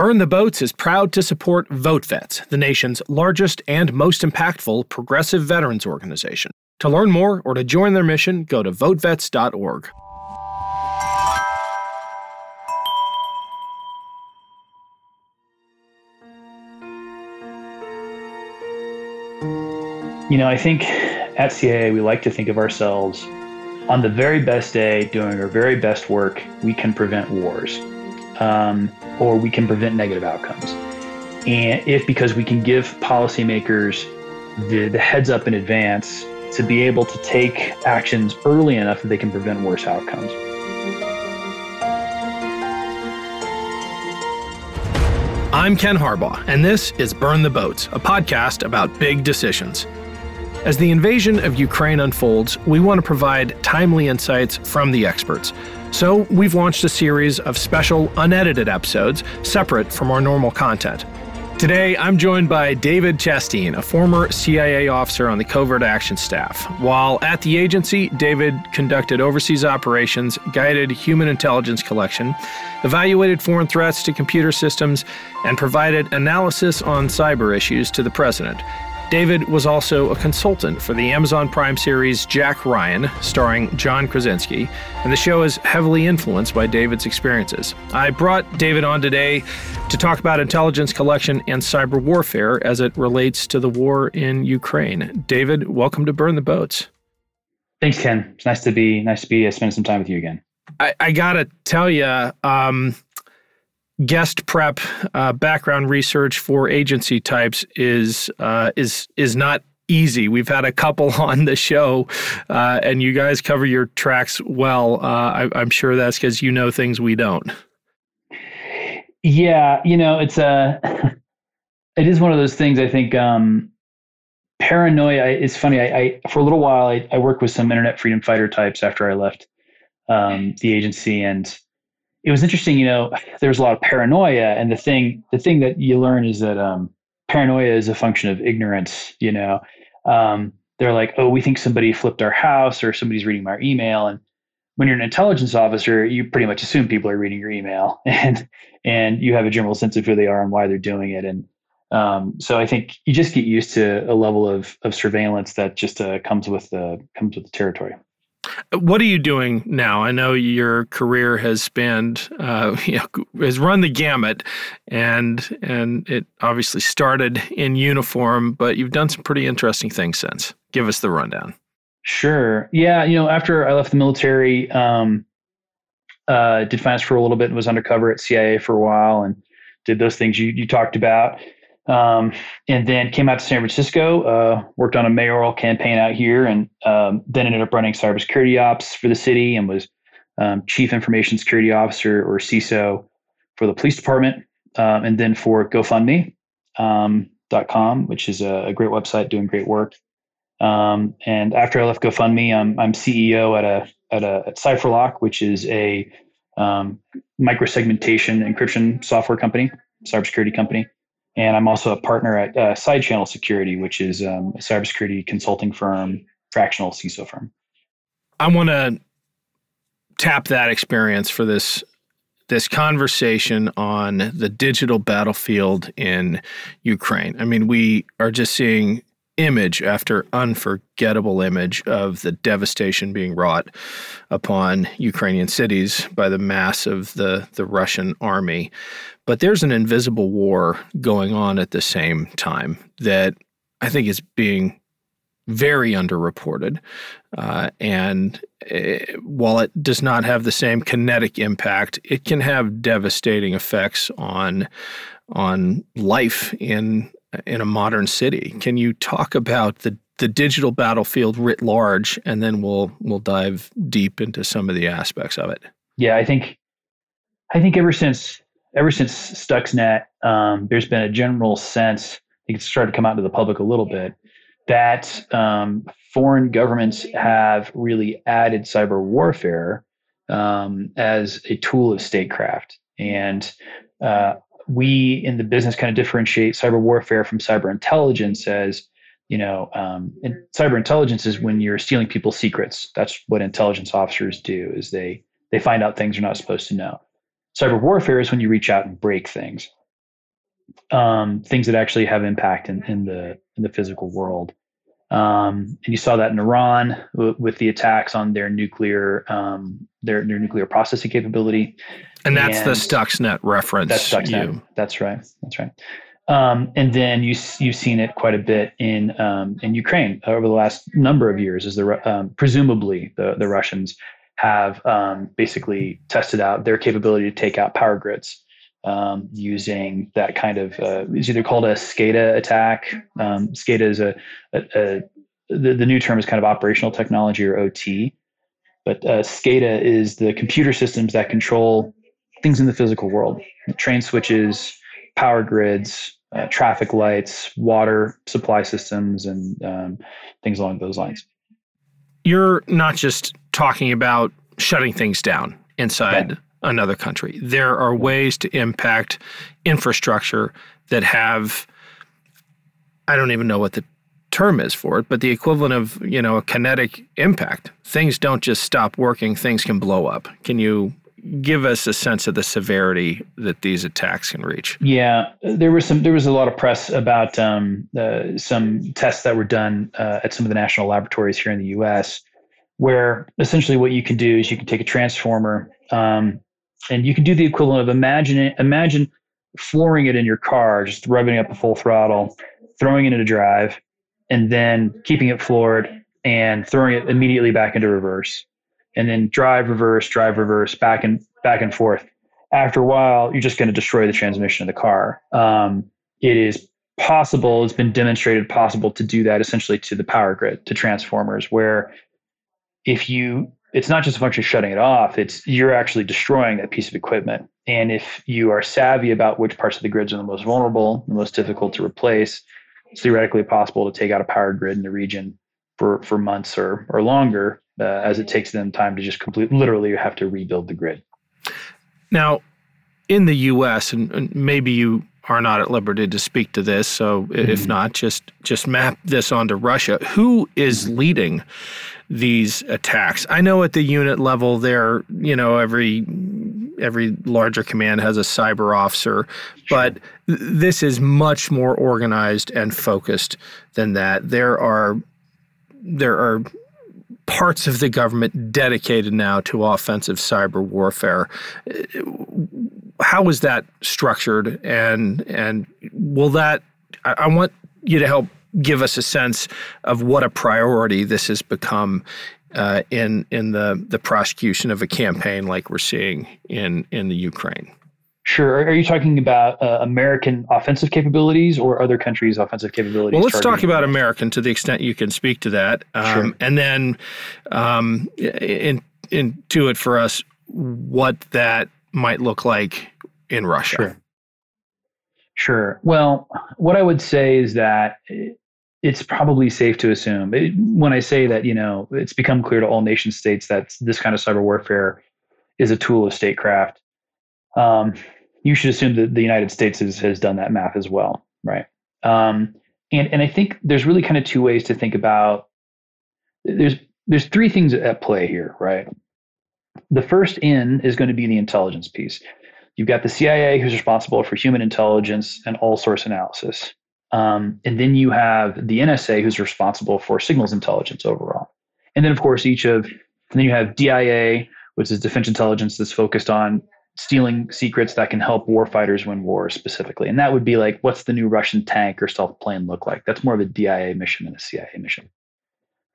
Burn the Boats is proud to support VoteVets, the nation's largest and most impactful progressive veterans organization. To learn more or to join their mission, go to votevets.org. You know, I think at CIA, we like to think of ourselves on the very best day doing our very best work, we can prevent wars um, or we can prevent negative outcomes. And if because we can give policymakers the, the heads up in advance to be able to take actions early enough that they can prevent worse outcomes. I'm Ken Harbaugh, and this is Burn the Boats, a podcast about big decisions. As the invasion of Ukraine unfolds, we want to provide timely insights from the experts. So, we've launched a series of special, unedited episodes separate from our normal content. Today, I'm joined by David Chasteen, a former CIA officer on the Covert Action Staff. While at the agency, David conducted overseas operations, guided human intelligence collection, evaluated foreign threats to computer systems, and provided analysis on cyber issues to the president. David was also a consultant for the Amazon Prime series Jack Ryan, starring John Krasinski, and the show is heavily influenced by David's experiences. I brought David on today to talk about intelligence collection and cyber warfare as it relates to the war in Ukraine. David, welcome to Burn the Boats. Thanks, Ken. It's nice to be nice to be uh, spending some time with you again. I, I gotta tell you, um, guest prep uh, background research for agency types is uh, is is not easy. We've had a couple on the show, uh, and you guys cover your tracks well. Uh, I, am sure that's because you know things we don't. Yeah, you know, it's a it is one of those things. I think um, paranoia. It's funny. I, I, for a little while I, I worked with some internet freedom fighter types after I left um, the agency, and it was interesting, you know, there's a lot of paranoia and the thing, the thing that you learn is that, um, paranoia is a function of ignorance, you know, um, they're like, oh, we think somebody flipped our house or somebody's reading our email. And when you're an intelligence officer, you pretty much assume people are reading your email and, and you have a general sense of who they are and why they're doing it. And, um, so I think you just get used to a level of, of surveillance that just uh, comes with the comes with the territory. What are you doing now? I know your career has spanned, uh, you know, has run the gamut, and and it obviously started in uniform, but you've done some pretty interesting things since. Give us the rundown. Sure. Yeah. You know, after I left the military, um, uh, did finance for a little bit and was undercover at CIA for a while, and did those things you you talked about. Um, and then came out to San Francisco, uh, worked on a mayoral campaign out here, and um, then ended up running cybersecurity ops for the city and was um, chief information security officer or CISO for the police department, um, and then for GoFundMe.com, um, which is a, a, great website doing great work. Um, and after I left GoFundMe, I'm, I'm CEO at a at a at CipherLock, which is a microsegmentation encryption software company, cybersecurity company. And I'm also a partner at uh, Side Channel Security, which is um, a cybersecurity consulting firm, fractional CISO firm. I want to tap that experience for this this conversation on the digital battlefield in Ukraine. I mean, we are just seeing image after unforgettable image of the devastation being wrought upon Ukrainian cities by the mass of the, the Russian army. But there's an invisible war going on at the same time that I think is being very underreported. Uh, and uh, while it does not have the same kinetic impact, it can have devastating effects on on life in in a modern city. Can you talk about the the digital battlefield writ large, and then we'll we'll dive deep into some of the aspects of it. Yeah, I think I think ever since ever since Stuxnet, um, there's been a general sense. I think it's started to come out to the public a little bit that um, foreign governments have really added cyber warfare um, as a tool of statecraft, and uh, we in the business kind of differentiate cyber warfare from cyber intelligence as you know um, cyber intelligence is when you're stealing people's secrets that's what intelligence officers do is they they find out things they're not supposed to know cyber warfare is when you reach out and break things um, things that actually have impact in, in the in the physical world. Um, and you saw that in Iran w- with the attacks on their nuclear um, their their nuclear processing capability. And that's and the Stuxnet reference. That's Stuxnet. You. That's right. That's right. Um, and then you you've seen it quite a bit in um, in Ukraine over the last number of years, as the um, presumably the the Russians have um, basically tested out their capability to take out power grids um, using that kind of uh, it's either called a SCADA attack. Um, SCADA is a, a, a the, the new term is kind of operational technology or OT, but uh, SCADA is the computer systems that control things in the physical world, train switches, power grids, uh, traffic lights, water supply systems, and um, things along those lines. You're not just talking about shutting things down inside another country. There are ways to impact infrastructure that have, I don't even know what the term is for it, but the equivalent of, you know, a kinetic impact. Things don't just stop working, things can blow up. Can you give us a sense of the severity that these attacks can reach? Yeah, there was some. There was a lot of press about um, uh, some tests that were done uh, at some of the national laboratories here in the U.S., where essentially what you can do is you can take a transformer um, and you can do the equivalent of imagine it, imagine flooring it in your car, just revving up the full throttle, throwing it into drive, and then keeping it floored and throwing it immediately back into reverse. And then drive reverse drive reverse back and back and forth. After a while you're just going to destroy the transmission of the car. Um, it is possible it's been demonstrated possible to do that essentially to the power grid to transformers where if you it's not just a function of shutting it off it's you're actually destroying that piece of equipment and if you are savvy about which parts of the grids are the most vulnerable the most difficult to replace it's theoretically possible to take out a power grid in the region for for months or or longer uh, as it takes them time to just complete literally you have to rebuild the grid. Now, in the U.S. and, and maybe you are not at liberty to speak to this, so mm-hmm. if not, just just map this onto Russia. Who is mm-hmm. leading these attacks? I know at the unit level, there, you know, every every larger command has a cyber officer, but this is much more organized and focused than that. There are there are parts of the government dedicated now to offensive cyber warfare. How is that structured, and and will that? I, I want you to help give us a sense of what a priority this has become uh, in in the the prosecution of a campaign like we're seeing in in the Ukraine. Sure. Are you talking about uh, American offensive capabilities or other countries' offensive capabilities? Well, let's talk about American to the extent you can speak to that, um, sure. and then um, in, into it for us what that might look like in Russia. Sure. Sure. Well, what I would say is that it's probably safe to assume it, when I say that, you know, it's become clear to all nation states that this kind of cyber warfare is a tool of statecraft. Um, you should assume that the United States has, has done that math as well, right? Um, and and I think there's really kind of two ways to think about. There's there's three things at play here, right? The first in is going to be the intelligence piece. You've got the CIA, who's responsible for human intelligence and all source analysis, um, and then you have the NSA, who's responsible for signals intelligence overall, and then of course each of then you have DIA, which is defense intelligence that's focused on stealing secrets that can help warfighters win wars specifically. And that would be like, what's the new Russian tank or stealth plane look like? That's more of a DIA mission than a CIA mission.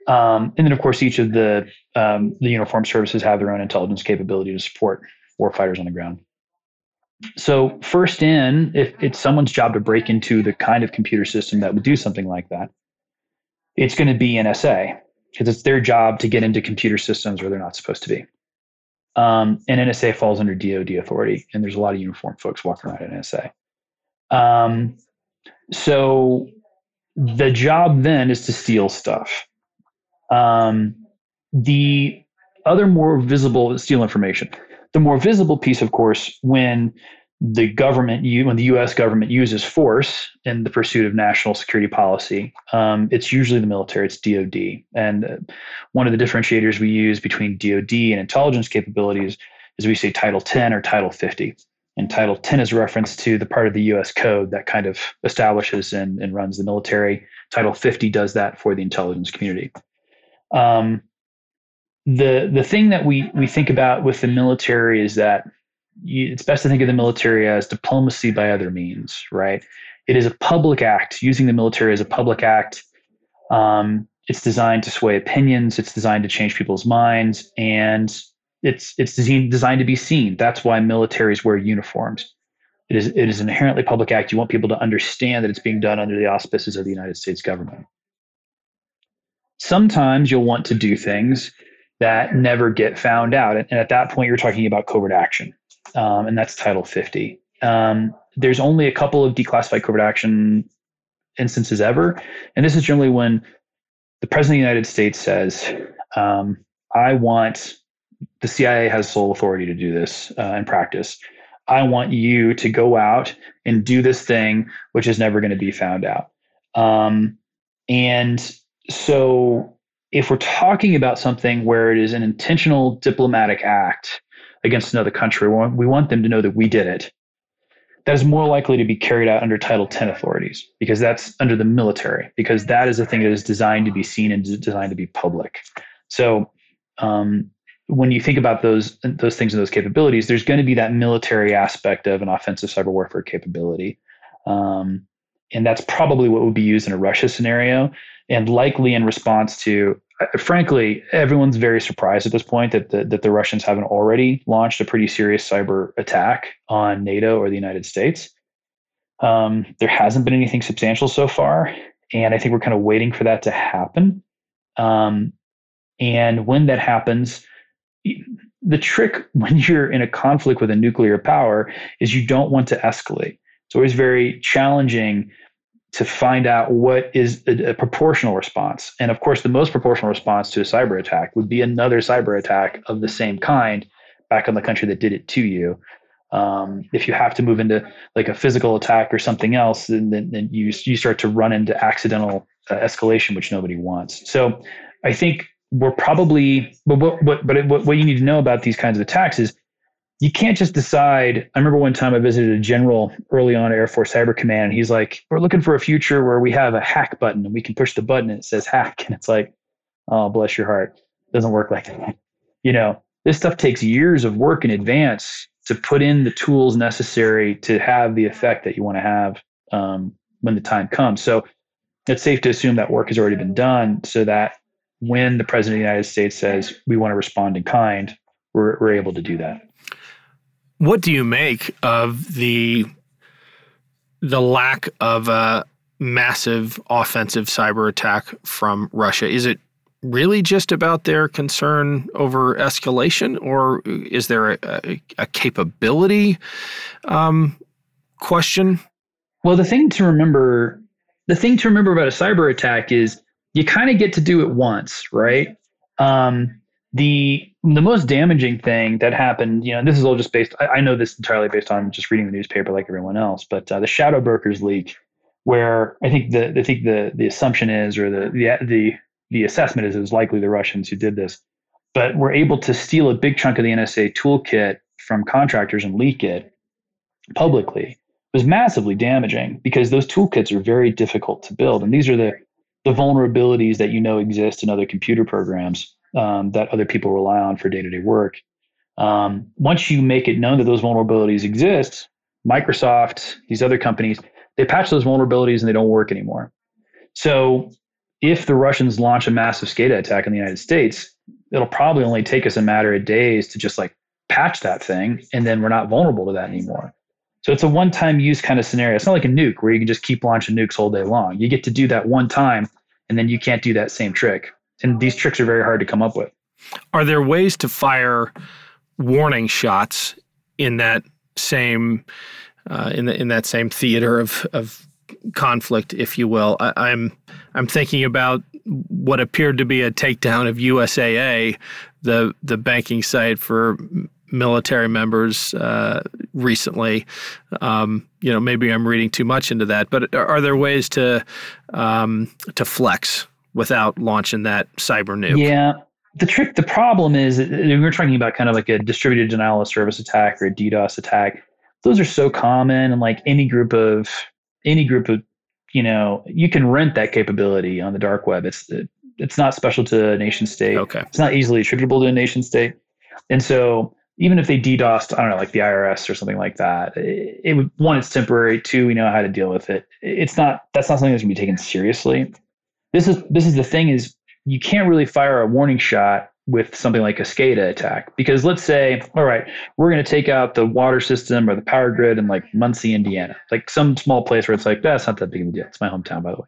Um, and then, of course, each of the um, the uniform services have their own intelligence capability to support warfighters on the ground. So, first in, if it's someone's job to break into the kind of computer system that would do something like that, it's going to be NSA because it's their job to get into computer systems where they're not supposed to be. Um, and NSA falls under DoD authority, and there's a lot of uniformed folks walking around at NSA. Um, so the job then is to steal stuff. Um, the other more visible steal information. The more visible piece, of course, when the government, when the U.S. government uses force in the pursuit of national security policy, um, it's usually the military. It's DoD, and uh, one of the differentiators we use between DoD and intelligence capabilities is we say Title 10 or Title 50. And Title 10 is reference to the part of the US code that kind of establishes and, and runs the military. Title 50 does that for the intelligence community. Um, the the thing that we we think about with the military is that you, it's best to think of the military as diplomacy by other means, right? It is a public act. Using the military as a public act, um, it's designed to sway opinions. It's designed to change people's minds, and it's it's designed to be seen. That's why militaries wear uniforms. It is it is an inherently public act. You want people to understand that it's being done under the auspices of the United States government. Sometimes you'll want to do things that never get found out, and, at that point, you're talking about covert action, um, and that's Title 50. Um, there's only a couple of declassified covert action instances ever, and this is generally when the president of the United States says, um, "I want." The CIA has sole authority to do this uh, in practice. I want you to go out and do this thing, which is never going to be found out. Um, and so, if we're talking about something where it is an intentional diplomatic act against another country, we want, them to know that we did it. That is more likely to be carried out under Title 10 authorities because that's under the military, because that is a thing that is designed to be seen and designed to be public. So, um, when you think about those those things and those capabilities, there's going to be that military aspect of an offensive cyber warfare capability, um, and that's probably what would be used in a Russia scenario, and likely in response to. Frankly, everyone's very surprised at this point that the, that the Russians haven't already launched a pretty serious cyber attack on NATO or the United States. Um, there hasn't been anything substantial so far, and I think we're kind of waiting for that to happen. Um, and when that happens, the trick when you're in a conflict with a nuclear power is you don't want to escalate. It's always very challenging to find out what is a, a, proportional response. And of course, the most proportional response to a cyber attack would be another cyber attack of the same kind back on the country that did it to you. Um, if you have to move into like a physical attack or something else, then, then, then you you start to run into accidental uh, escalation, which nobody wants. So I think we're probably but what what but what, what you need to know about these kinds of attacks is you can't just decide. I remember one time I visited a general early on Air Force Cyber Command. And he's like, "We're looking for a future where we have a hack button and we can push the button and it says hack." And it's like, "Oh, bless your heart, it doesn't work like that." You know, this stuff takes years of work in advance to put in the tools necessary to have the effect that you want to have um, when the time comes. So it's safe to assume that work has already been done, so that when the president of the United States says we want to respond in kind, we're, we're able to do that. What do you make of the the lack of a massive offensive cyber attack from Russia? Is it really just about their concern over escalation, or is there a, a, a capability um, question? Well, the thing to remember, the thing to remember about a cyber attack is you kind of get to do it once, right? Um, the the most damaging thing that happened, you know, this is all just based. I, I, know this entirely based on just reading the newspaper like everyone else, but uh, the Shadow Brokers leak, where I think the I think the the assumption is, or the the the the assessment is, it was likely the Russians who did this, but were able to steal a big chunk of the NSA toolkit from contractors and leak it publicly was massively damaging because those toolkits are very difficult to build, and these are the the vulnerabilities that you know exist in other computer programs um, that other people rely on for day-to-day work um, once you make it known that those vulnerabilities exist microsoft these other companies they patch those vulnerabilities and they don't work anymore so if the russians launch a massive SCADA attack in the united states it'll probably only take us a matter of days to just like patch that thing and then we're not vulnerable to that anymore so it's a one time use kind of scenario. It's not like a nuke where you can just keep launching nukes all day long. You get to do that one time and then you can't do that same trick. And these tricks are very hard to come up with. Are there ways to fire warning shots in that same uh, in the, in that same theater of of conflict, if you will? I, I'm I'm thinking about what appeared to be a takedown of USAA, the the banking site for military members uh, recently. Um, you know, maybe I'm reading too much into that, but are there ways to um, to flex without launching that cyber nuke? Yeah. The trick, the problem is, uh, we're talking about kind of like a distributed denial of service attack or a DDoS attack. those are so common and like any group of any group of you know you can rent that capability on the dark web it's it's not special to a nation state okay it's not easily attributable to a nation state and so even if they DDoSed, I don't know, like the IRS or something like that, it, it would one, it's temporary. Two, we know how to deal with it. It's not that's not something that's gonna be taken seriously. This is this is the thing is you can't really fire a warning shot with something like a SCADA attack because let's say, all right, we're going to take out the water system or the power grid in like Muncie, Indiana, like some small place where it's like that's not that big of a deal. It's my hometown, by the way.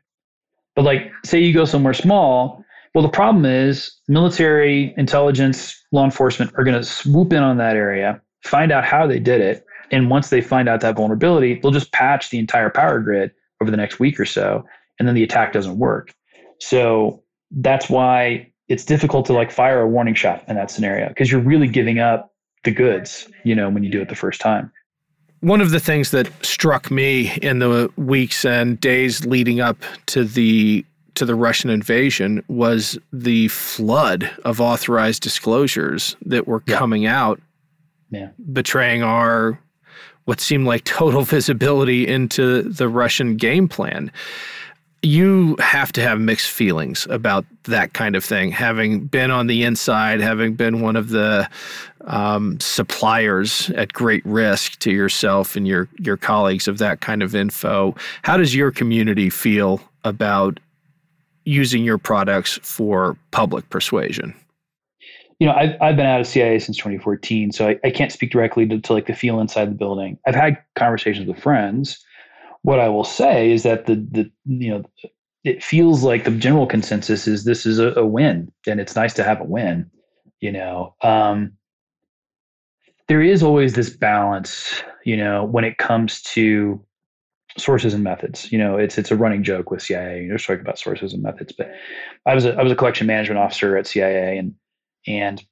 But like, say you go somewhere small. Well, the problem is military intelligence, law enforcement are going to swoop in on that area, find out how they did it, and once they find out that vulnerability, they'll just patch the entire power grid over the next week or so, and then the attack doesn't work. So that's why it's difficult to like fire a warning shot in that scenario because you're really giving up the goods, you know, when you do it the first time. One of the things that struck me in the weeks and days leading up to the to the Russian invasion was the flood of authorized disclosures that were yeah. coming out yeah. betraying our what seemed like total visibility into the Russian game plan you have to have mixed feelings about that kind of thing. Having been on the inside, having been one of the um, suppliers at great risk to yourself and your your colleagues of that kind of info, how does your community feel about using your products for public persuasion? You know, I've, I've been out of CIA since 2014, so I, I can't speak directly to, to like the feel inside the building. I've had conversations with friends what I will say is that the the you know it feels like the general consensus is this is a, a win, and it's nice to have a win. You know, um, there is always this balance. You know, when it comes to sources and methods. You know, it's it's a running joke with CIA. You're talking about sources and methods, but I was a I was a collection management officer at CIA, and and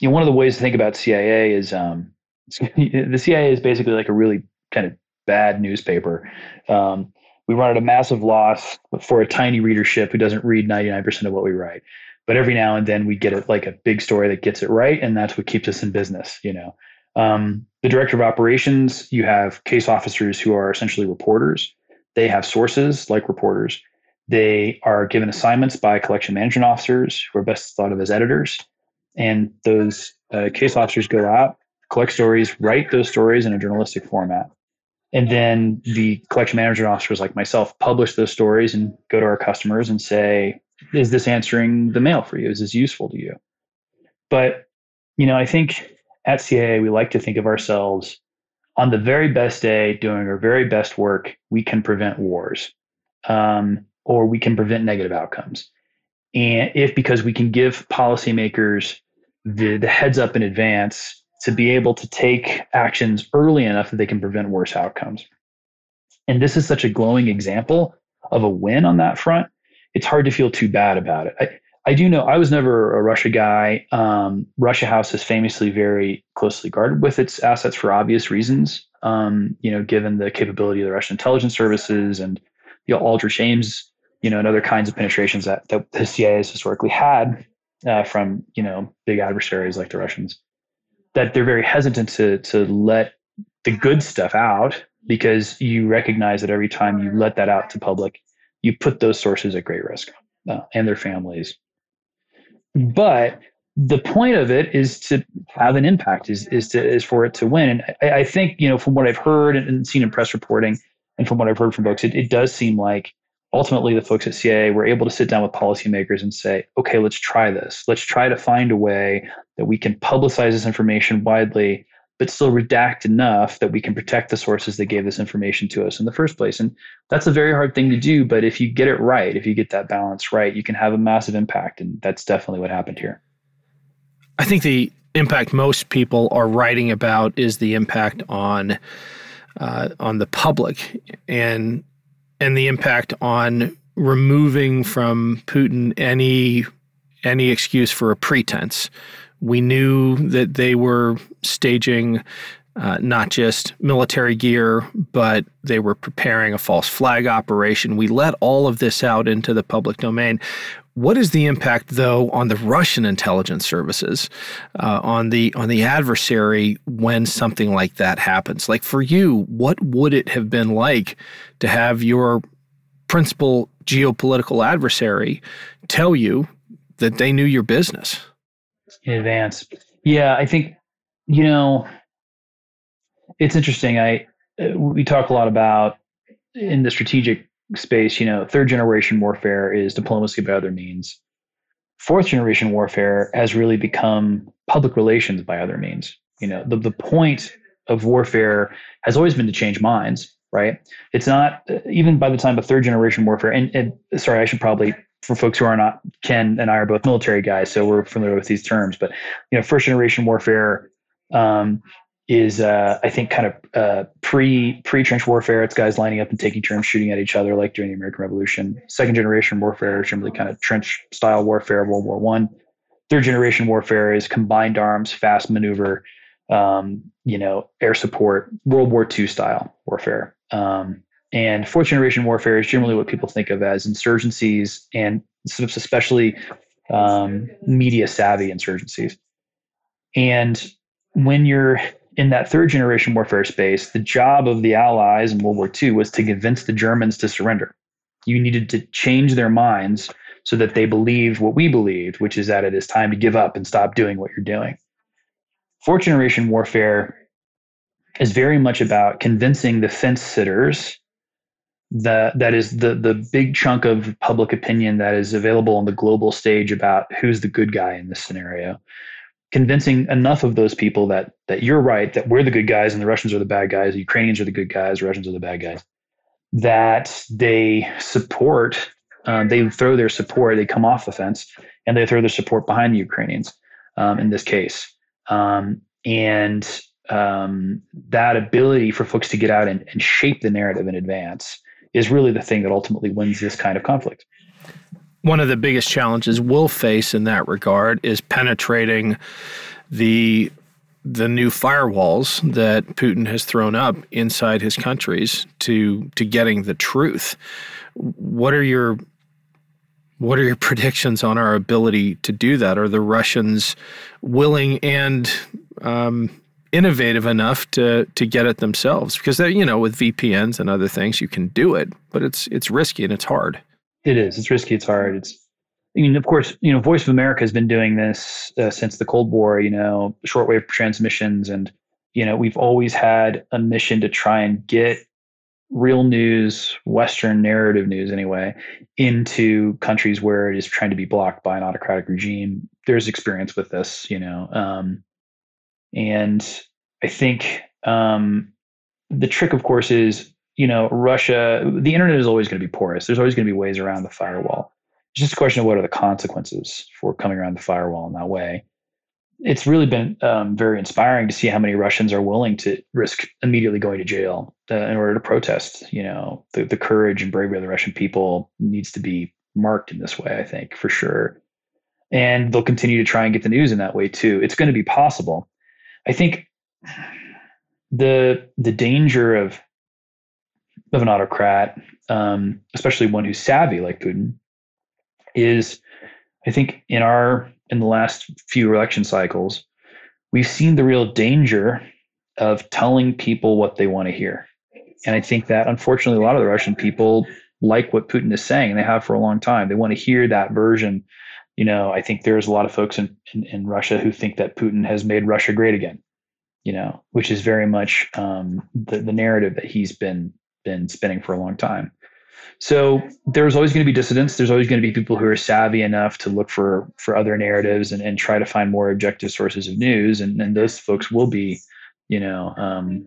you know one of the ways to think about CIA is um, the CIA is basically like a really kind of bad newspaper. Um, we run at a massive loss for a tiny readership who doesn't read 99% of what we write. But every now and then we get it like a big story that gets it right, and that's what keeps us in business. You know, um, the director of operations, you have case officers who are essentially reporters. They have sources like reporters. They are given assignments by collection management officers who are best thought of as editors. And those uh, case officers go out, collect stories, write those stories in a journalistic format. And then the collection management officers like myself publish those stories and go to our customers and say, is this answering the mail for you? Is this useful to you? But, you know, I think at CIA, we like to think of ourselves on the very best day doing our very best work, we can prevent wars um, or we can prevent negative outcomes. And if because we can give policymakers the, the heads up in advance to be able to take actions early enough that they can prevent worse outcomes. And this is such a glowing example of a win on that front. It's hard to feel too bad about it. I, I do know I was never a Russia guy. Um, Russia House is famously very closely guarded with its assets for obvious reasons. Um, you know, given the capability of the Russian intelligence services and the you know, Aldrich Ames, you know, and other kinds of penetrations that, that the CIA has historically had uh, from you know big adversaries like the Russians that they're very hesitant to to let the good stuff out because you recognize that every time you let that out to public, you put those sources at great risk uh, and their families. But the point of it is to have an impact, is is to is for it to win. And I, I think you know from what I've heard and seen in press reporting, and from what I've heard from folks, it, it does seem like ultimately the folks at CIA were able to sit down with policymakers and say, okay, let's try this. Let's try to find a way that we can publicize this information widely, but still redact enough that we can protect the sources that gave this information to us in the first place. And that's a very hard thing to do, but if you get it right, if you get that balance right, you can have a massive impact. And that's definitely what happened here. I think the impact most people are writing about is the impact on uh, on the public and and the impact on removing from Putin any any excuse for a pretense. We knew that they were staging uh, not just military gear, but they were preparing a false flag operation. We let all of this out into the public domain. What is the impact, though, on the Russian intelligence services, uh, on the on the adversary when something like that happens? Like for you, what would it have been like to have your principal geopolitical adversary tell you that they knew your business in advance? Yeah, I think you know it's interesting. I uh, we talk a lot about in the strategic space. You know, third generation warfare is diplomacy by other means fourth generation warfare has really become public relations by other means. You know, the, the point of warfare has always been to change minds, right? It's not even by the time of third generation warfare. And, and sorry, I should probably for folks who are not Ken and I are both military guys, so we're familiar with these terms. But you know, first generation warfare um, is uh, I think kind of uh, pre pre trench warfare. It's guys lining up and taking turns shooting at each other, like during the American Revolution. Second generation warfare is generally kind of trench style warfare, World War One. Third generation warfare is combined arms, fast maneuver, um, you know, air support, World War II style warfare. Um, and fourth generation warfare is generally what people think of as insurgencies and sort of especially um, media savvy insurgencies. And when you're in that third generation warfare space, the job of the Allies in World War II was to convince the Germans to surrender. You needed to change their minds so that they believed what we believed, which is that it is time to give up and stop doing what you're doing. Fourth generation warfare is very much about convincing the fence sitters that that is the the big chunk of public opinion that is available on the global stage about who's the good guy in this scenario convincing enough of those people that that you're right, that we're the good guys and the Russians are the bad guys, the Ukrainians are the good guys, Russians are the bad guys, that they support, uh, they throw their support, they come off the fence, and they throw their support behind the Ukrainians um, in this case. Um, and um, that ability for folks to get out and, and shape the narrative in advance is really the thing that ultimately wins this kind of conflict one of the biggest challenges we'll face in that regard is penetrating the the new firewalls that Putin has thrown up inside his countries to to getting the truth. What are your what are your predictions on our ability to do that? Are the Russians willing and um, innovative enough to to get it themselves? Because you know, with VPNs and other things, you can do it, but it's it's risky and it's hard. It is. It's risky. It's hard. It's. I mean, of course, you know, Voice of America has been doing this uh, since the Cold War. You know, shortwave transmissions, and you know, we've always had a mission to try and get real news, Western narrative news anyway, into countries where it is trying to be blocked by an autocratic regime. There's experience with this, you know, um, and I think um, the trick, of course, is you know, Russia, the internet is always going to be porous. There's always going to be ways around the firewall. It's just a question of what are the consequences for coming around the firewall in that way. It's really been um, very inspiring to see how many Russians are willing to risk immediately going to jail uh, in order to protest. You know, the, the courage and bravery of the Russian people needs to be marked in this way, I think, for sure. And they'll continue to try and get the news in that way too. It's going to be possible. I think the the danger of of an autocrat, um, especially one who's savvy like Putin, is I think in our in the last few election cycles, we've seen the real danger of telling people what they want to hear. And I think that unfortunately a lot of the Russian people like what Putin is saying, and they have for a long time. They want to hear that version. You know, I think there's a lot of folks in, in, in Russia who think that Putin has made Russia great again, you know, which is very much um, the, the narrative that he's been been spinning for a long time. So there's always going to be dissidents. There's always going to be people who are savvy enough to look for for other narratives and, and try to find more objective sources of news. And, and those folks will be, you know, um,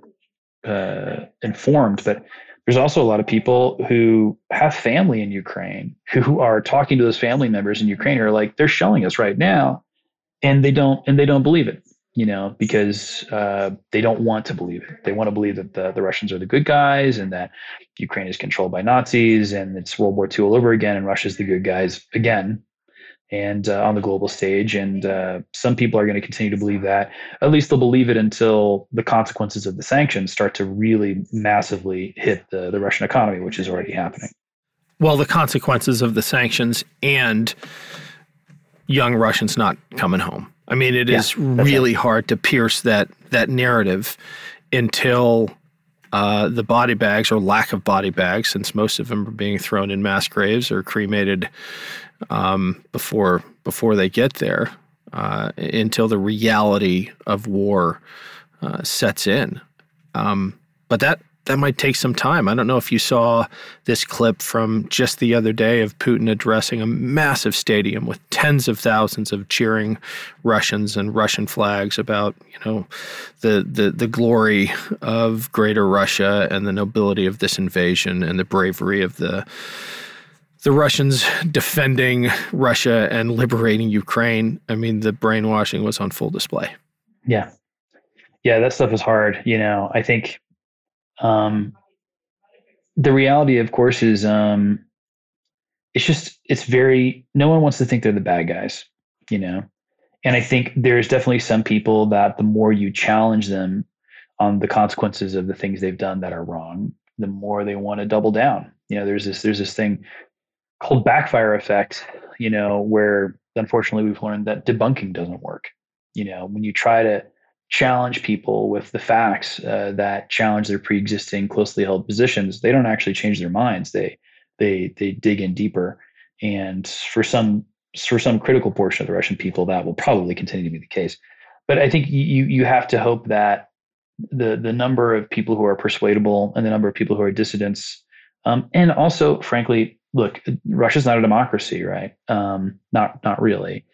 uh, informed. But there's also a lot of people who have family in Ukraine who are talking to those family members in Ukraine who are like, they're shelling us right now, and they don't and they don't believe it you know, because uh, they don't want to believe it. They want to believe that the, the Russians are the good guys and that Ukraine is controlled by Nazis and it's World War II all over again and Russia's the good guys again and uh, on the global stage. And uh, some people are going to continue to believe that. At least they'll believe it until the consequences of the sanctions start to really massively hit the, the Russian economy, which is already happening. Well, the consequences of the sanctions and young Russians not coming home. I mean, it yeah, is really right. hard to pierce that that narrative until uh, the body bags or lack of body bags, since most of them are being thrown in mass graves or cremated um, before before they get there, uh, until the reality of war uh, sets in. Um, but that that might take some time. I don't know if you saw this clip from just the other day of Putin addressing a massive stadium with tens of thousands of cheering Russians and Russian flags about, you know, the the the glory of greater Russia and the nobility of this invasion and the bravery of the the Russians defending Russia and liberating Ukraine. I mean, the brainwashing was on full display. Yeah. Yeah, that stuff is hard. You know, I think um, the reality, of course, is um, it's just it's very no one wants to think they're the bad guys, you know. And I think there's definitely some people that the more you challenge them on the consequences of the things they've done that are wrong, the more they want to double down. You know, there's this there's this thing called backfire effect, you know, where unfortunately we've learned that debunking doesn't work. You know, when you try to challenge people with the facts uh, that challenge their pre-existing closely held positions. They don't actually change their minds. They they they dig in deeper. And for some for some critical portion of the russian people that will probably continue to be the case. But i think you you have to hope that the the number of people who are persuadable and the number of people who are dissidents um, and also frankly look russia's not a democracy right? Um, not not really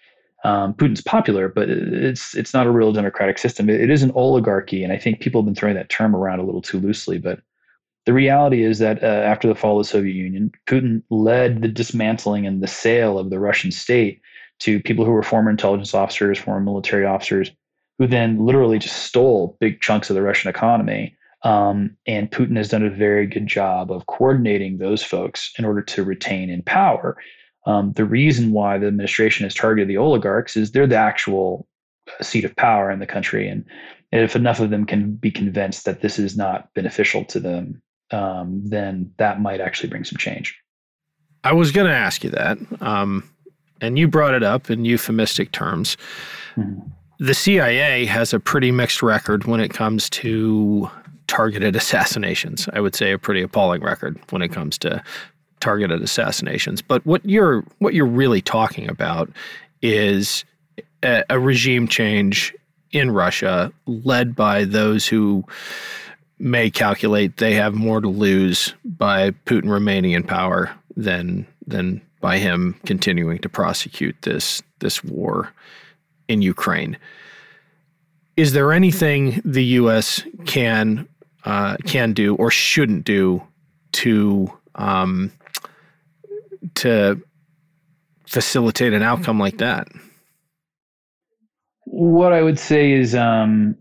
um, Putin's popular, but it's it's not a real democratic system. It, it is an oligarchy, and I think people have been throwing that term around a little too loosely. But the reality is that uh, after the fall of the Soviet Union, Putin led the dismantling and the sale of the Russian state to people who were former intelligence officers, former military officers, who then literally just stole big chunks of the Russian economy. Um, and Putin has done a very good job of coordinating those folks in order to retain in power. Um, the reason why the administration has targeted the oligarchs is they're the actual seat of power in the country, and if enough of them can be convinced that this is not beneficial to them, um, then that might actually bring some change. I was going to ask you that, um, and you brought it up in euphemistic terms. Mm-hmm. The CIA has a pretty mixed record when it comes to targeted assassinations. I would say a pretty appalling record when it comes to targeted assassinations. But what you're what you're really talking about is a, a regime change in Russia led by those who may calculate they have more to lose by Putin remaining in power than than by him continuing to prosecute this this war in Ukraine. Is there anything the U.S. can uh, can do or shouldn't do to um, to facilitate an outcome like that? What I would say is, um,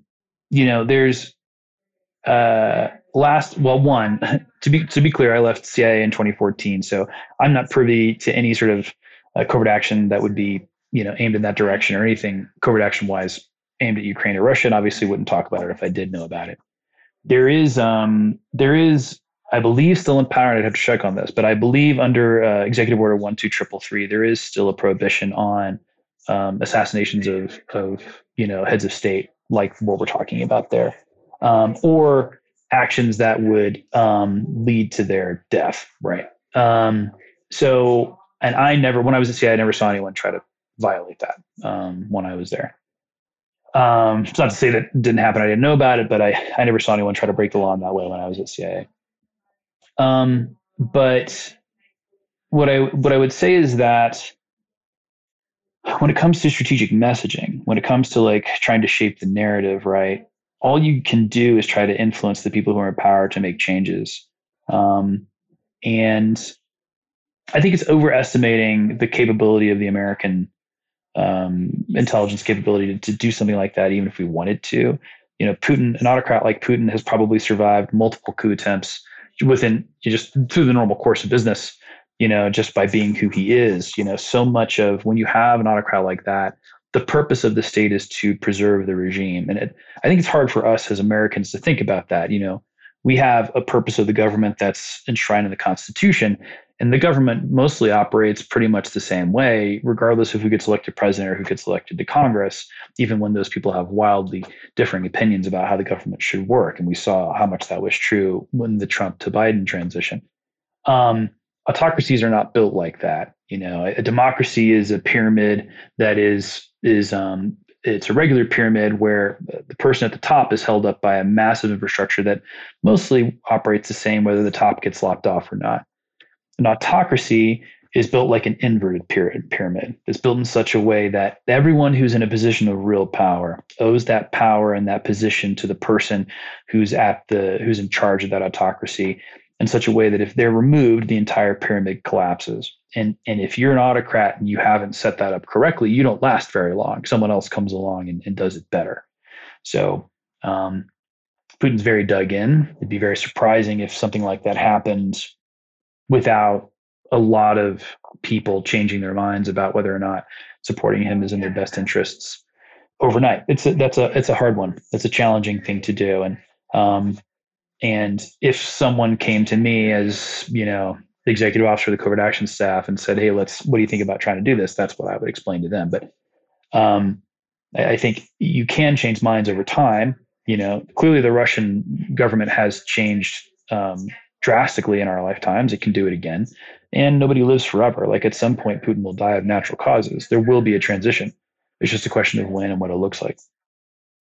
you know, there's uh, last well, one to be to be clear, I left CIA in 2014, so I'm not privy to any sort of uh, covert action that would be you know aimed in that direction or anything covert action wise aimed at Ukraine or Russia. And obviously, wouldn't talk about it if I did know about it. There is um, there is I believe still in power. and I'd have to check on this, but I believe under uh, Executive Order One Two Triple Three, there is still a prohibition on um, assassinations of of you know heads of state, like what we're talking about there, um, or actions that would um, lead to their death. Right. Um, so, and I never, when I was at CIA, I never saw anyone try to violate that um, when I was there. Um, it's not to say that didn't happen. I didn't know about it, but I, I never saw anyone try to break the law in that way when I was at CIA. Um, but what I what I would say is that when it comes to strategic messaging, when it comes to like trying to shape the narrative, right? All you can do is try to influence the people who are in power to make changes. Um, and I think it's overestimating the capability of the American um, intelligence capability to, to, do something like that, even if we wanted to. You know, Putin, an autocrat like Putin, has probably survived multiple coup attempts within just through the normal course of business you know just by being who he is you know so much of when you have an autocrat like that the purpose of the state is to preserve the regime. And it, i think it's hard for us as americans to think about that you know we have a purpose of the government that's enshrined in the Constitution. And the government mostly operates pretty much the same way, regardless of who gets elected president or who gets elected to Congress, even when those people have wildly differing opinions about how the government should work. And we saw how much that was true when the Trump to Biden transition. Um, autocracies are not built like that. You know, a democracy is a pyramid that is is um, it's a regular pyramid where the person at the top is held up by a massive infrastructure that mostly operates the same whether the top gets lopped off or not. An autocracy is built like an inverted pyramid. It's built in such a way that everyone who's in a position of real power owes that power and that position to the person who's at the who's in charge of that autocracy in such a way that if they're removed, the entire pyramid collapses. And, and if you're an autocrat and you haven't set that up correctly, you don't last very long. Someone else comes along and, and does it better. So um, Putin's very dug in. It'd be very surprising if something like that happened without a lot of people changing their minds about whether or not supporting him is in their best interests overnight. It's a, that's a it's a hard one. It's a challenging thing to do, and um, and if someone came to me as, you know, the executive officer of the covert action staff and said, Hey, let's, what do you think about trying to do this? That's what I would explain to them. But um, I think you can change minds over time. You know, clearly the Russian government has changed um, drastically in our lifetimes. It can do it again. And nobody lives forever. Like at some point, Putin will die of natural causes. There will be a transition. It's just a question of when and what it looks like.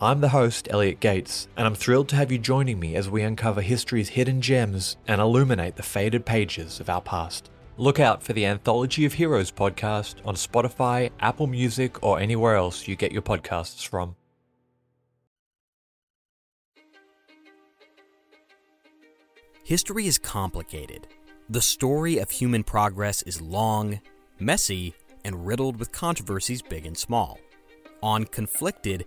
I'm the host, Elliot Gates, and I'm thrilled to have you joining me as we uncover history's hidden gems and illuminate the faded pages of our past. Look out for the Anthology of Heroes podcast on Spotify, Apple Music, or anywhere else you get your podcasts from. History is complicated. The story of human progress is long, messy, and riddled with controversies big and small. On Conflicted,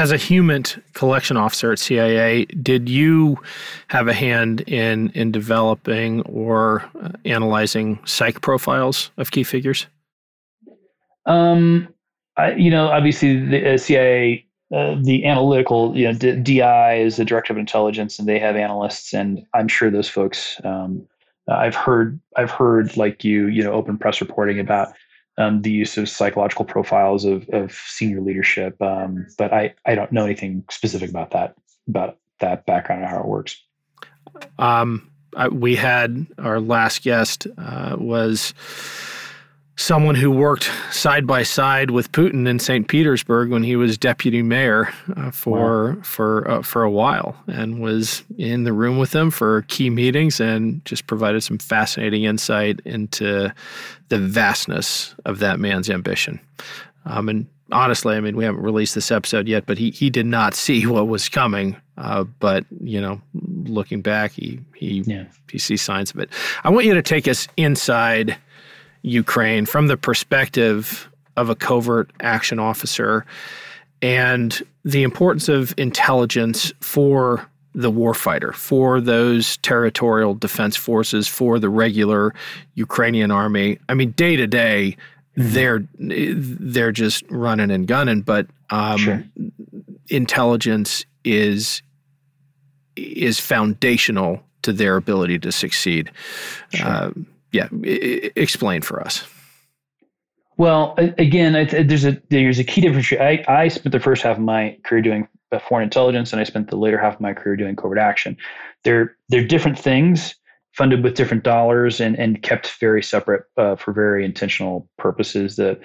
As a human collection officer at CIA, did you have a hand in in developing or uh, analyzing psych profiles of key figures? Um, I, you know, obviously the uh, CIA, uh, the analytical, you know, D- DI is the director of intelligence, and they have analysts, and I'm sure those folks. Um, I've heard, I've heard like you, you know, open press reporting about um, the use of psychological profiles of, of senior leadership. Um, but I, I don't know anything specific about that, about that background and how it works. Um, I, we had our last guest uh, was someone who worked side by side with Putin in St. Petersburg when he was deputy mayor uh, for wow. for uh, for a while, and was in the room with him for key meetings, and just provided some fascinating insight into the vastness of that man's ambition. Um, and honestly, I mean, we haven't released this episode yet, but he he did not see what was coming. Uh, but you know, looking back, he he yeah. he sees signs of it. I want you to take us inside Ukraine from the perspective of a covert action officer and the importance of intelligence for the warfighter, for those territorial defense forces, for the regular Ukrainian army. I mean, day to day, mm-hmm. they're they're just running and gunning, but um, sure. intelligence is is foundational to their ability to succeed. Sure. Uh, yeah, explain for us. Well, again, there's a there's a key difference. I, I spent the first half of my career doing foreign intelligence, and I spent the later half of my career doing covert action. They're they're different things, funded with different dollars, and and kept very separate uh, for very intentional purposes. The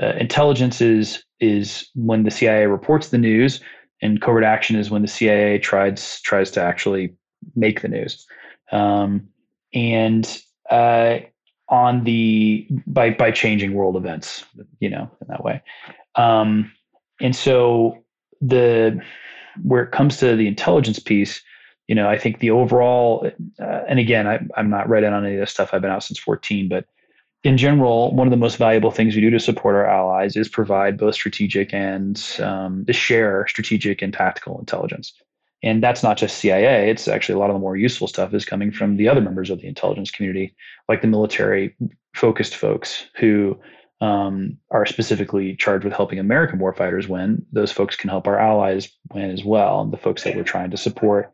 uh, intelligence is is when the CIA reports the news, and covert action is when the CIA tries tries to actually make the news. Um, and uh, on the by by changing world events, you know, in that way. Um, and so the where it comes to the intelligence piece, you know, I think the overall, uh, and again, I, I'm not right in on any of this stuff. I've been out since 14, but in general, one of the most valuable things we do to support our allies is provide both strategic and um, to share strategic and tactical intelligence. And that's not just CIA. It's actually a lot of the more useful stuff is coming from the other members of the intelligence community, like the military focused folks who um, are specifically charged with helping American warfighters win. Those folks can help our allies win as well, the folks that we're trying to support.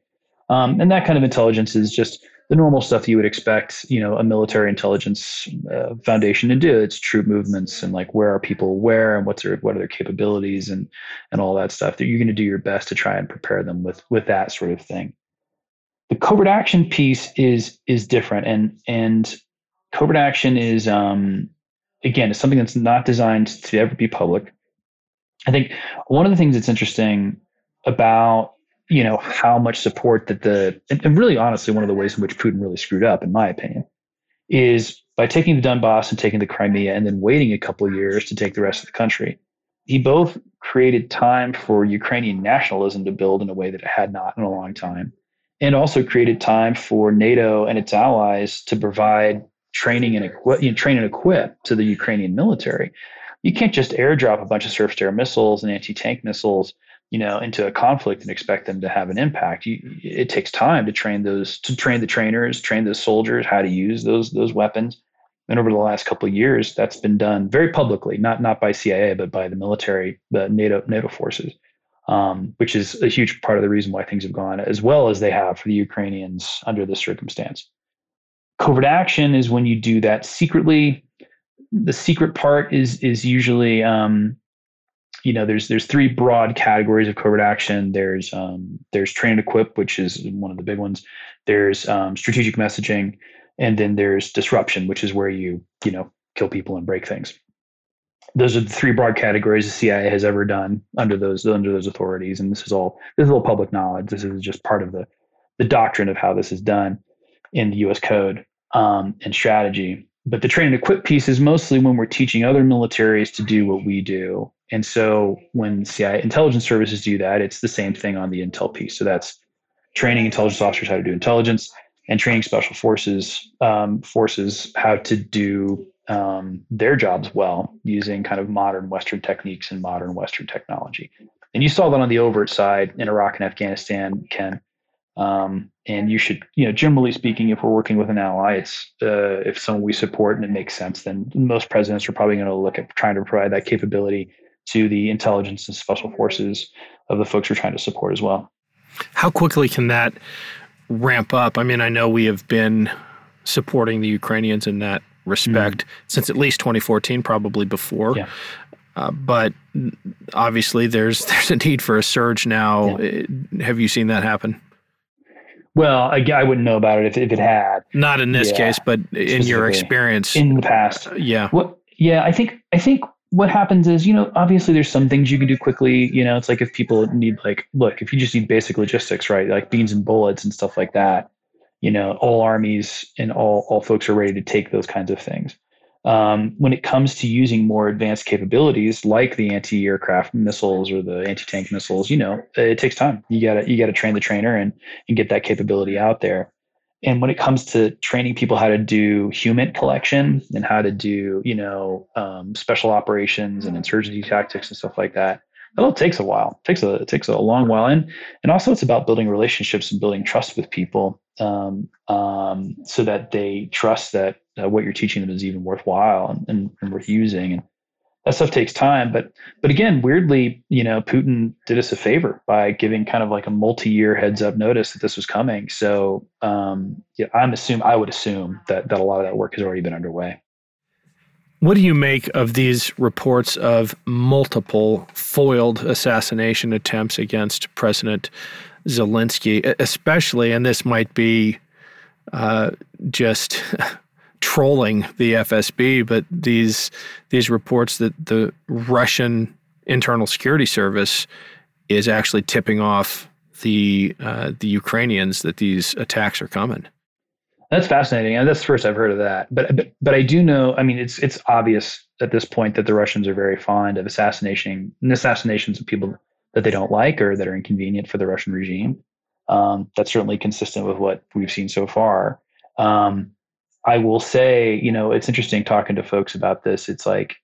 Um, and that kind of intelligence is just the normal stuff you would expect, you know, a military intelligence uh, foundation to do. It's troop movements and like where are people where and what's their what are their capabilities and and all that stuff. That you're going to do your best to try and prepare them with with that sort of thing. The covert action piece is is different, and and covert action is um, again is something that's not designed to ever be public. I think one of the things that's interesting about you know how much support that the and really honestly one of the ways in which Putin really screwed up, in my opinion, is by taking the Donbass and taking the Crimea and then waiting a couple years to take the rest of the country. He both created time for Ukrainian nationalism to build in a way that it had not in a long time, and also created time for NATO and its allies to provide training and equip, you know, train and equip to the Ukrainian military. You can't just airdrop a bunch of surface-to-air missiles and anti-tank missiles you know into a conflict and expect them to have an impact. You, it takes time to train those to train the trainers train the soldiers how to use those those weapons. And over the last couple of years that's been done very publicly not not by cia but by the military the nato nato forces um, which is a huge part of the reason why things have gone as well as they have for the ukrainians under this circumstance. Covert action is when you do that secretly. The secret part is is usually um, you know there's there's three broad categories of covert action. There's um, there's train and equip which is one of the big ones. There's um, strategic messaging and then there's disruption which is where you you know kill people and break things. Those are the three broad categories the CIA has ever done under those under those authorities and this is all this is all public knowledge. This is just part of the the doctrine of how this is done in the US code um, and strategy. But the train and equip piece is mostly when we're teaching other militaries to do what we do. And so when CIA intelligence services do that, it's the same thing on the intel piece. So that's training intelligence officers how to do intelligence and training special forces um, forces how to do um, their jobs well using kind of modern Western techniques and modern Western technology. And you saw that on the overt side in Iraq and Afghanistan, Ken, um, and you should, you know, generally speaking, if we're working with an ally, it's uh, if someone we support and it makes sense, then most presidents are probably going to look at trying to provide that capability to the intelligence and special forces of the folks we're trying to support as well. How quickly can that ramp up? I mean, I know we have been supporting the Ukrainians in that respect mm-hmm. since at least 2014, probably before. Yeah. Uh, but obviously, there's there's a need for a surge now. Yeah. Have you seen that happen? Well, I, I wouldn't know about it if, if it had. Not in this yeah, case, but in your experience. In the past. Uh, yeah. What Yeah, I think I think what happens is, you know, obviously there's some things you can do quickly. You know, it's like if people need like, look, if you just need basic logistics, right, like beans and bullets and stuff like that, you know, all armies and all all folks are ready to take those kinds of things. Um, when it comes to using more advanced capabilities like the anti-aircraft missiles or the anti-tank missiles, you know, it takes time. You gotta you gotta train the trainer and and get that capability out there. And when it comes to training people how to do human collection and how to do, you know, um, special operations and insurgency tactics and stuff like that, that all takes a while. It takes a it takes a long while, and and also it's about building relationships and building trust with people, um, um, so that they trust that uh, what you're teaching them is even worthwhile and, and, and worth using. And that stuff takes time. But but again, weirdly, you know, Putin did us a favor by giving kind of like a multi-year heads up notice that this was coming. So um, yeah, I'm assume I would assume that that a lot of that work has already been underway. What do you make of these reports of multiple foiled assassination attempts against President Zelensky, especially, and this might be uh, just trolling the FSB, but these these reports that the Russian internal security service is actually tipping off the uh, the Ukrainians that these attacks are coming. That's fascinating, and that's the first I've heard of that. But, but but I do know. I mean, it's it's obvious at this point that the Russians are very fond of assassinating assassinations of people that they don't like or that are inconvenient for the Russian regime. Um, that's certainly consistent with what we've seen so far. Um, I will say, you know, it's interesting talking to folks about this. It's like,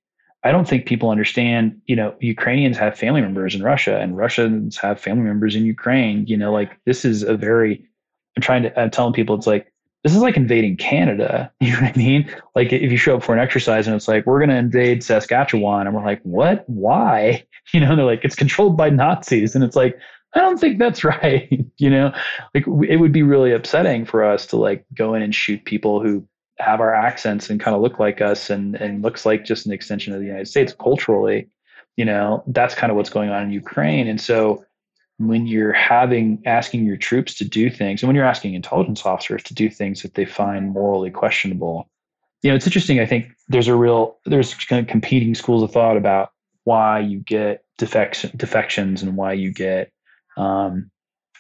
I don't think people understand, you know, Ukrainians have family members in Russia and Russians have family members in Ukraine. You know, like this is a very, I'm trying to, I'm telling people it's like, this is like invading Canada. You know what I mean? Like if you show up for an exercise and it's like, we're going to invade Saskatchewan. And we're like, what? Why? You know, they're like, it's controlled by Nazis. And it's like, I don't think that's right. you know, like it would be really upsetting for us to like go in and shoot people who have our accents and kind of look like us and, and looks like just an extension of the United States culturally, you know, that's kind of what's going on in Ukraine. And so when you're having asking your troops to do things and when you're asking intelligence officers to do things that they find morally questionable, you know, it's interesting. I think there's a real there's kind of competing schools of thought about why you get defection, defections and why you get um,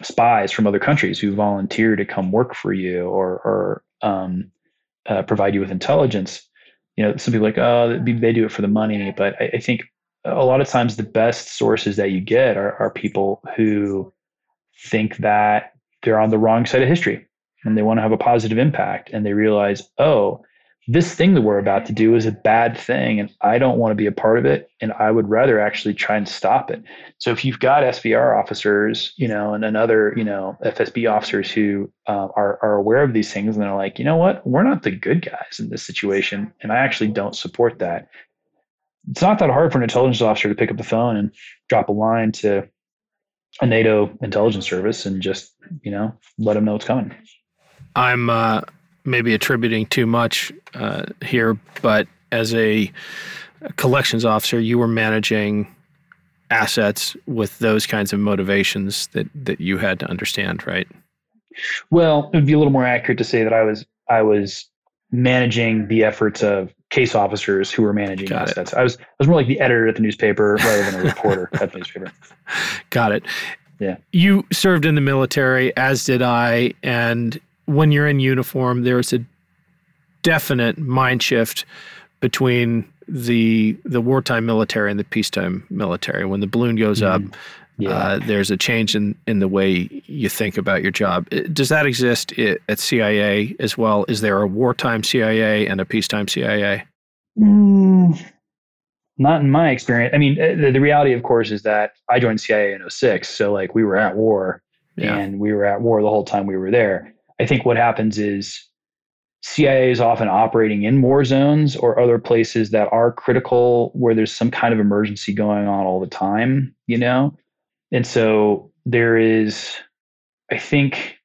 spies from other countries who volunteer to come work for you or or um, uh, provide you with intelligence. You know, some people like, oh, they do it for the money, but I, I think a lot of times the best sources that you get are, are people who think that they're on the wrong side of history and they want to have a positive impact and they realize, oh, this thing that we're about to do is a bad thing and I don't want to be a part of it and I would rather actually try and stop it. So if you've got SVR officers, you know, and another, you know, FSB officers who uh, are are aware of these things and they're like, you know what, we're not the good guys in this situation, and I actually don't support that. It's not that hard for an intelligence officer to pick up the phone and drop a line to a NATO intelligence service and just, you know, let them know what's coming. I'm uh, maybe attributing too much uh, here, but as a collections officer, you were managing assets with those kinds of motivations that that you had to understand, right? Well, it would be a little more accurate to say that I was I was managing the efforts of case officers who were managing Got assets. It. I was I was more like the editor at the newspaper rather than a reporter at the newspaper. Got it. Yeah. You served in the military, as did I, and when you're in uniform, there's a definite mind shift between the the wartime military and the peacetime military. When the balloon goes mm-hmm. up, yeah. uh, there's a change in in the way you think about your job. Does that exist at CIA as well? Is there a wartime CIA and a peacetime CIA? Mm, not in my experience. I mean, uh, the, the, reality, of course, is that I joined CIA in 06. So, like, we were at war yeah. and we were at war the whole time we were there. I think what happens is CIA is often operating in war zones or other places that are critical where there's some kind of emergency going on all the time, you know? And so there is, I think,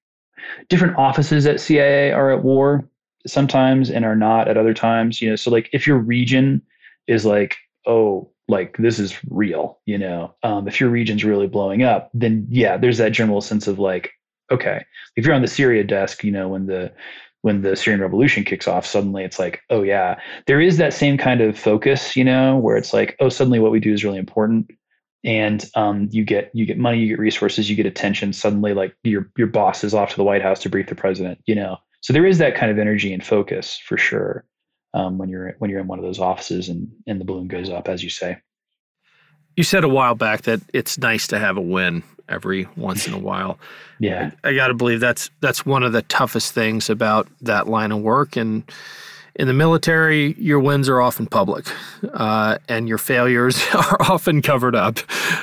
different offices at CIA are at war sometimes and are not at other times, you know? So, like, if your region is like, oh, like this is real, you know, um, if your region's really blowing up, then yeah, there's that general sense of like, okay, if you're on the Syria desk, you know, when the when the Syrian revolution kicks off, suddenly it's like, oh yeah, there is that same kind of focus, you know, where it's like, oh, suddenly what we do is really important. And um, you get you get money, you get resources, you get attention. Suddenly, like your your boss is off to the White House to brief the president, you know. So there is that kind of energy and focus for sure um, when you're when you're in one of those offices and and the balloon goes up, as you say. You said a while back that it's nice to have a win every once in a while. Yeah, I, I got to believe that's that's one of the toughest things about that line of work. And in the military, your wins are often public, uh, and your failures are often covered up.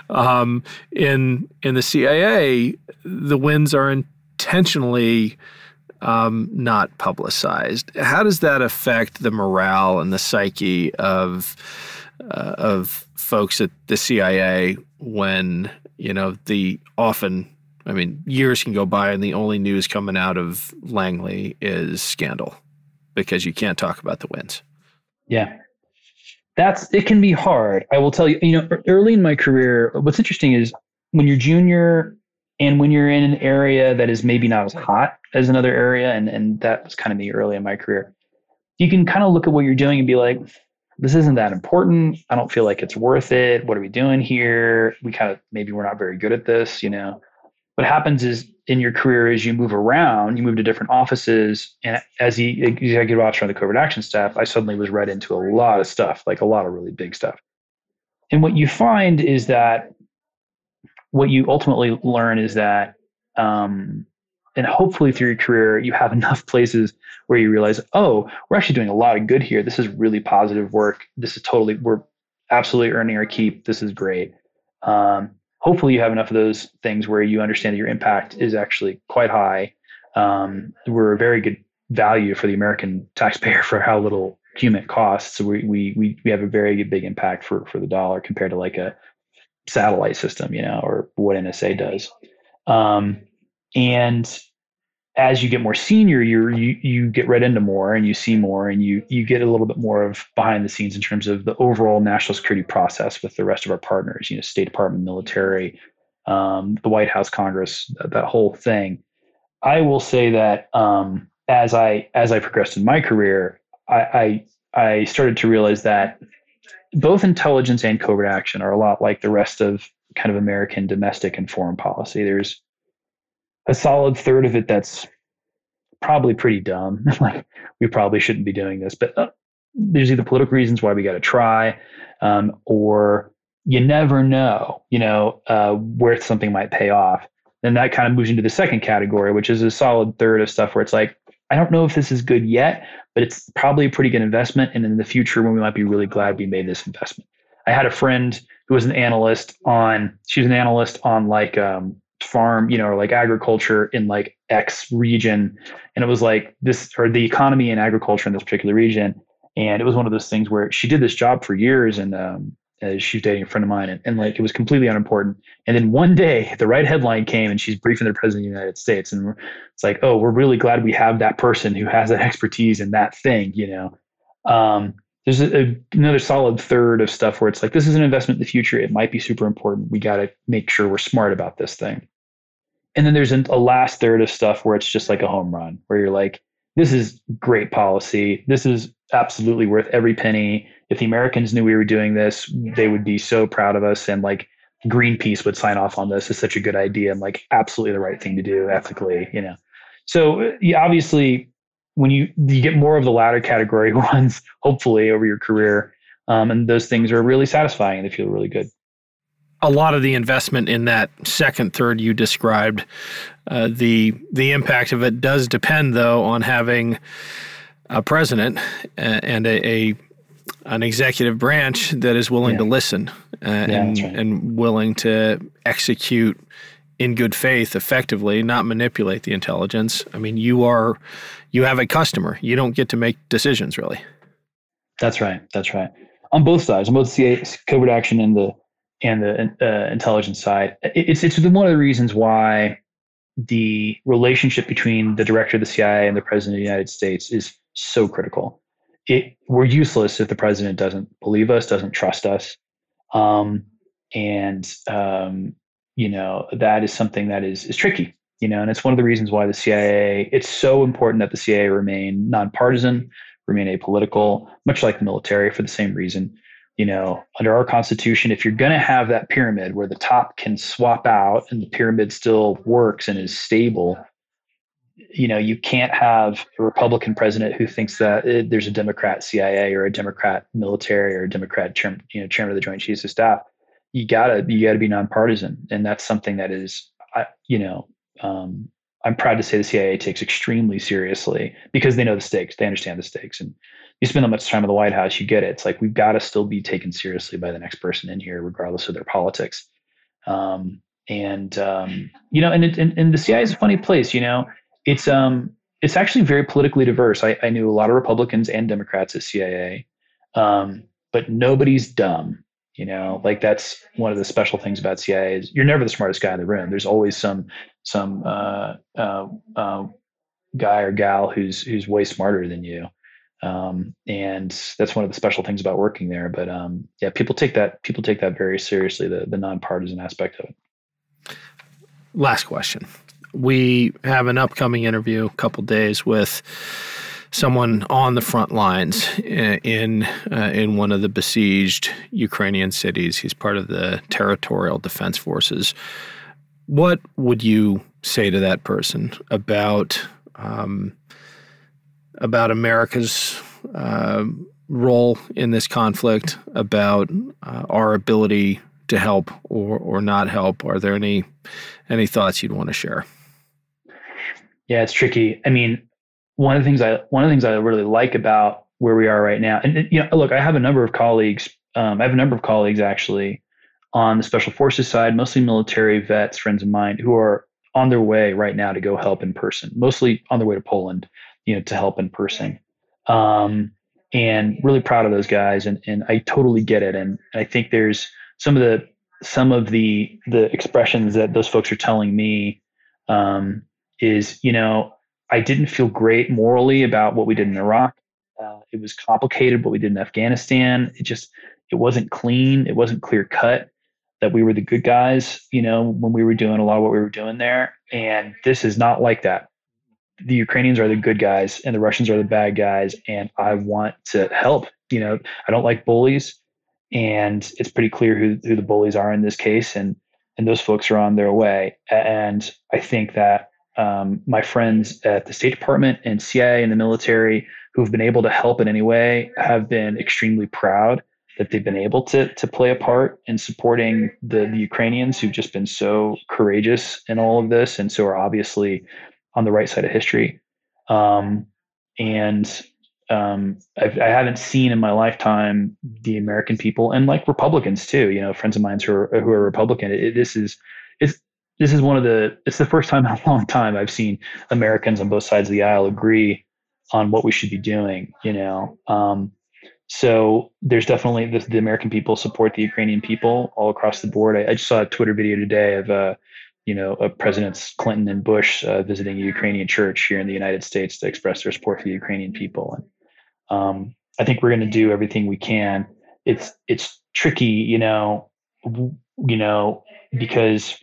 Um, in in the CIA, the wins are intentionally um, not publicized. How does that affect the morale and the psyche of uh, of folks at the CIA when you know the often? I mean, years can go by and the only news coming out of Langley is scandal because you can't talk about the wins. Yeah. That's it can be hard. I will tell you, you know, early in my career, what's interesting is when you're junior and when you're in an area that is maybe not as hot as another area, and, and that was kind of me early in my career, you can kind of look at what you're doing and be like, this isn't that important. I don't feel like it's worth it. What are we doing here? We kind of maybe we're not very good at this, you know. What happens is in your career as you move around, you move to different offices, and as the executive officer on the covert action staff, I suddenly was read into a lot of stuff, like a lot of really big stuff. And what you find is that what you ultimately learn is that, um, and hopefully through your career, you have enough places where you realize, oh, we're actually doing a lot of good here. This is really positive work. This is totally, we're absolutely earning our keep. This is great. Um, hopefully, you have enough of those things where you understand that your impact is actually quite high. Um, we're a very good value for the American taxpayer for how little human costs. So we, we, we, we have a very big impact for, for the dollar compared to like a satellite system, you know, or what NSA does. Um, and as you get more senior, you you you get read into more and you see more and you you get a little bit more of behind the scenes in terms of the overall national security process with the rest of our partners, you know, State Department, military, um, the White House, Congress, that, that, whole thing. I will say that um, as I as I progressed in my career, I, I I started to realize that both intelligence and covert action are a lot like the rest of kind of American domestic and foreign policy. There's a solid third of it that's probably pretty dumb. like we probably shouldn't be doing this, but uh, there's either political reasons why we got to try, um, or you never know, you know, uh, where something might pay off. Then that kind of moves into the second category, which is a solid third of stuff where it's like, I don't know if this is good yet, but it's probably a pretty good investment. And in the future, when we might be really glad we made this investment. I had a friend who was an analyst on, she was an analyst on like um, farm, you know, or like agriculture in like X region. And it was like this, or the economy and agriculture in this particular region. And it was one of those things where she did this job for years and um, uh, she was dating a friend of mine and, and, like it was completely unimportant. And then one day the right headline came and she's briefing the president of the united states. And it's like oh we're really glad we have that person who has that expertise in that thing you know? Um, there's a, a, another solid third of stuff where it's like this is an investment in the future. It might be super important. We got to make sure we're smart about this thing and then there's a last third of stuff where it's just like a home run where you're like this is great policy. This is absolutely worth every penny. If the Americans knew we were doing this, they would be so proud of us. And like Greenpeace would sign off on this. As such a good idea and like absolutely the right thing to do ethically, you know. So yeah, obviously when you you get more of the latter category ones, hopefully over your career, um, and those things are really satisfying and they feel really good. A lot of the investment in that second third you described, uh, the the impact of it does depend though on having a president and a, a an executive branch that is willing yeah. to listen uh, yeah, and, right. and willing to execute in good faith effectively, not manipulate the intelligence. I mean, you are you have a customer. You don't get to make decisions really. That's right. That's right. On both sides, on both the covert action and the and the uh, intelligence side, it's it's one of the reasons why the relationship between the director of the CIA and the president of the United States is so critical it, we're useless if the president doesn't believe us, doesn't trust us. Um, and, um, you know, that is something that is, is tricky, you know, and it's one of the reasons why the CIA. It's so important that the CIA remain nonpartisan, remain apolitical, much like the military, for the same reason. You know, under our constitution, if you're going to have that pyramid where the top can swap out and the pyramid still works and is stable, you know, you can't have a Republican president who thinks that it, there's a Democrat CIA or a Democrat military or a Democrat you know, chairman of the Joint Chiefs of Staff. You gotta you gotta be nonpartisan, and that's something that is, I, you know, um, I'm proud to say the CIA takes extremely seriously because they know the stakes. They understand the stakes. And you spend that much time in the White House, you get it. It's like we've got to still be taken seriously by the next person in here, regardless of their politics. Um, and um, you know, and, it, and and the CIA is a funny place. You know, it's um it's actually very politically diverse. I, I knew a lot of Republicans and Democrats at CIA, um, but nobody's dumb. You know, like that's one of the special things about CIA is you're never the smartest guy in the room. There's always some some uh, uh, uh, guy or gal who's who's way smarter than you. Um, and that's one of the special things about working there. But um, yeah, people take that people take that very seriously the the nonpartisan aspect of it. Last question. We have an upcoming interview, a couple days with someone on the front lines in uh, in one of the besieged Ukrainian cities. He's part of the territorial defense forces. What would you say to that person about um, about America's uh, role in this conflict? About uh, our ability to help or or not help? Are there any any thoughts you'd want to share? Yeah, it's tricky. I mean, one of the things I one of the things I really like about where we are right now, and you know, look, I have a number of colleagues. Um, I have a number of colleagues actually on the special forces side, mostly military vets, friends of mine, who are on their way right now to go help in person, mostly on their way to Poland, you know, to help in person. Um, and really proud of those guys, and and I totally get it. And I think there's some of the some of the the expressions that those folks are telling me um, is, you know, I didn't feel great morally about what we did in Iraq. Uh, it was complicated what we did in Afghanistan. It just it wasn't clean. It wasn't clear cut that we were the good guys. You know, when we were doing a lot of what we were doing there, and this is not like that. The Ukrainians are the good guys, and the Russians are the bad guys. And I want to help. You know, I don't like bullies, and it's pretty clear who who the bullies are in this case, and and those folks are on their way. And I think that um, my friends at the State Department and CIA and the military who've been able to help in any way have been extremely proud that they've been able to to play a part in supporting the, the Ukrainians who've just been so courageous in all of this and so are obviously on the right side of history. Um, and um, I've, I have not seen in my lifetime the American people and like Republicans too. You know, friends of mine who are who are Republican. It, this is it's this is one of the it's the first time in a long time I've seen Americans on both sides of the aisle agree on what we should be doing. You know, um, so there's definitely the, the, American people support the Ukrainian people all across the board. I, I just saw a Twitter video today of uh, you know, of Presidents Clinton and Bush uh, visiting a Ukrainian church here in the United States to express their support for the Ukrainian people. And um, I think we're going to do everything we can. It's it's tricky, you know, you know, because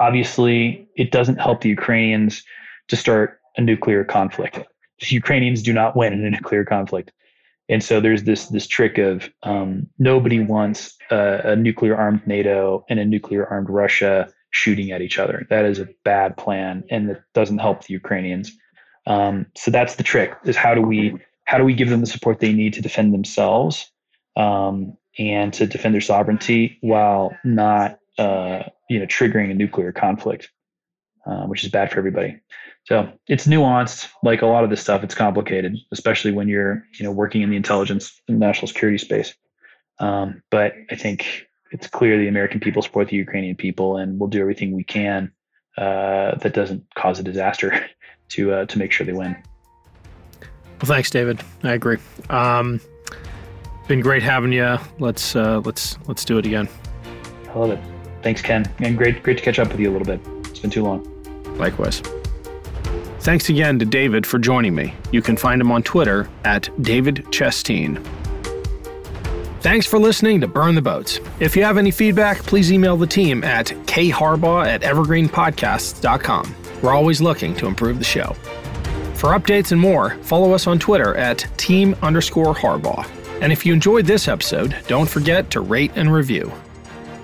obviously it doesn't help the Ukrainians to start a nuclear conflict. The Ukrainians do not win in a nuclear conflict. And so there's this this trick of um, nobody wants a, a nuclear armed NATO and a nuclear armed Russia shooting at each other. That is a bad plan, and it doesn't help the Ukrainians. Um, so that's the trick: is how do we how do we give them the support they need to defend themselves um, and to defend their sovereignty while not uh, you know triggering a nuclear conflict, uh, which is bad for everybody. So it's nuanced, like a lot of this stuff. It's complicated, especially when you're you know working in the intelligence and national security space. Um, but I think it's clear the American people support the Ukrainian people, and we'll do everything we can uh, that doesn't cause a disaster to uh, to make sure they win. Well, thanks, David. I agree. Um, been great having you. Let's uh, let's let's do it again. I love it. Thanks, Ken, and great great to catch up with you a little bit. It's been too long. Likewise. Thanks again to David for joining me. You can find him on Twitter at David Chasteen. Thanks for listening to Burn the Boats. If you have any feedback, please email the team at kharbaugh at evergreenpodcasts.com. We're always looking to improve the show. For updates and more, follow us on Twitter at team underscore Harbaugh. And if you enjoyed this episode, don't forget to rate and review.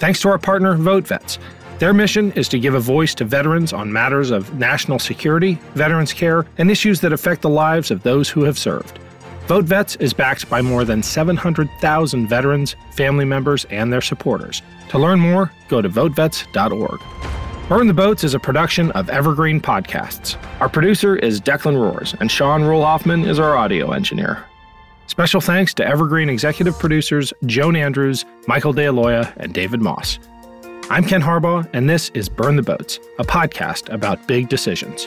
Thanks to our partner, VoteVets. Their mission is to give a voice to veterans on matters of national security, veterans care, and issues that affect the lives of those who have served. VoteVets is backed by more than 700,000 veterans, family members, and their supporters. To learn more, go to votevets.org. Burn the Boats is a production of Evergreen Podcasts. Our producer is Declan Roars, and Sean Rule-Hoffman is our audio engineer. Special thanks to Evergreen executive producers Joan Andrews, Michael DeAloia, and David Moss. I'm Ken Harbaugh, and this is Burn the Boats, a podcast about big decisions.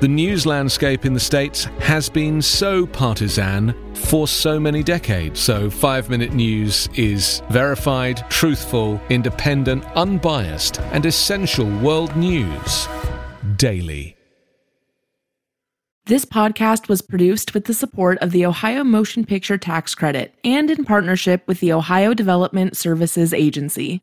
the news landscape in the States has been so partisan for so many decades. So, five minute news is verified, truthful, independent, unbiased, and essential world news daily. This podcast was produced with the support of the Ohio Motion Picture Tax Credit and in partnership with the Ohio Development Services Agency.